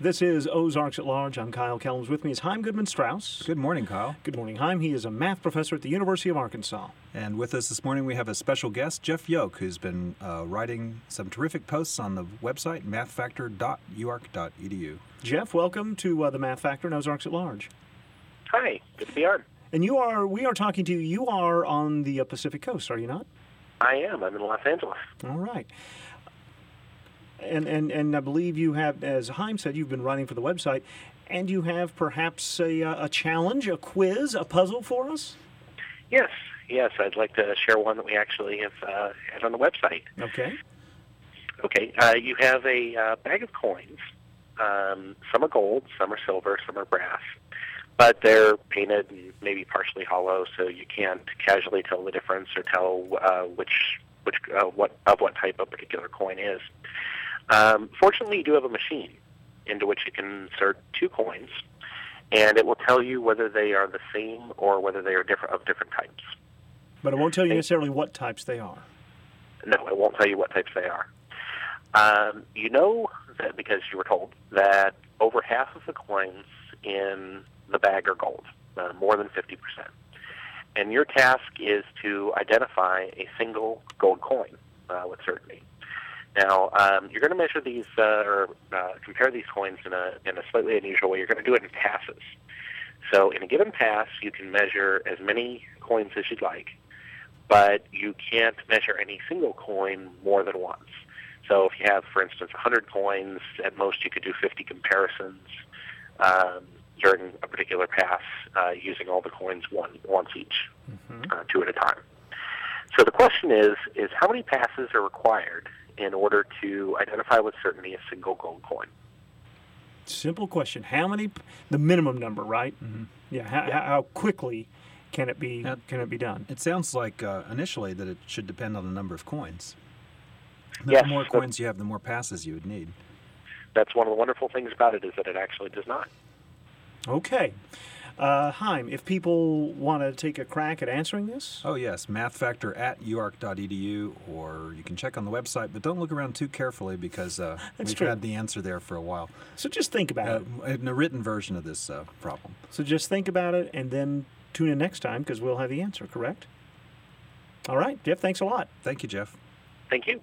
This is Ozarks at Large. I'm Kyle Kellams. With me is Chaim Goodman Strauss. Good morning, Kyle. Good morning, Chaim. He is a math professor at the University of Arkansas. And with us this morning, we have a special guest, Jeff Yoak, who's been uh, writing some terrific posts on the website mathfactor.uark.edu. Jeff, welcome to uh, the Math Factor and Ozarks at Large. Hi, good to be on. And you are, we are talking to you. You are on the uh, Pacific Coast, are you not? I am. I'm in Los Angeles. All right. And, and, and I believe you have, as Chaim said, you've been writing for the website, and you have perhaps a, uh, a challenge, a quiz, a puzzle for us? Yes, yes. I'd like to share one that we actually have uh, had on the website. Okay. Okay. Uh, you have a uh, bag of coins. Um, some are gold, some are silver, some are brass, but they're painted and maybe partially hollow, so you can't casually tell the difference or tell uh, which which uh, what of what type a particular coin is. Um, fortunately, you do have a machine into which you can insert two coins, and it will tell you whether they are the same or whether they are different of different types. But it won't tell you necessarily what types they are. No, it won't tell you what types they are. Um, you know that because you were told that over half of the coins in the bag are gold, uh, more than 50%. And your task is to identify a single gold coin uh, with certainty. Now, um, you're going to measure these uh, or uh, compare these coins in a, in a slightly unusual way. You're going to do it in passes. So, in a given pass, you can measure as many coins as you'd like, but you can't measure any single coin more than once. So, if you have, for instance, 100 coins, at most you could do 50 comparisons um, during a particular pass uh, using all the coins one once each, mm-hmm. uh, two at a time. So the question is, is how many passes are required in order to identify with certainty a single gold coin? Simple question. How many? The minimum number, right? Mm-hmm. Yeah. How, yeah. how quickly can it be? Now, can it be done? It sounds like uh, initially that it should depend on the number of coins. The yes, more coins you have, the more passes you would need. That's one of the wonderful things about it is that it actually does not. Okay. Uh, Chaim, if people want to take a crack at answering this? Oh, yes. Mathfactor at uark.edu, or you can check on the website, but don't look around too carefully because uh, we've true. had the answer there for a while. So just think about uh, it. In a written version of this uh, problem. So just think about it and then tune in next time because we'll have the answer, correct? All right, Jeff, thanks a lot. Thank you, Jeff. Thank you.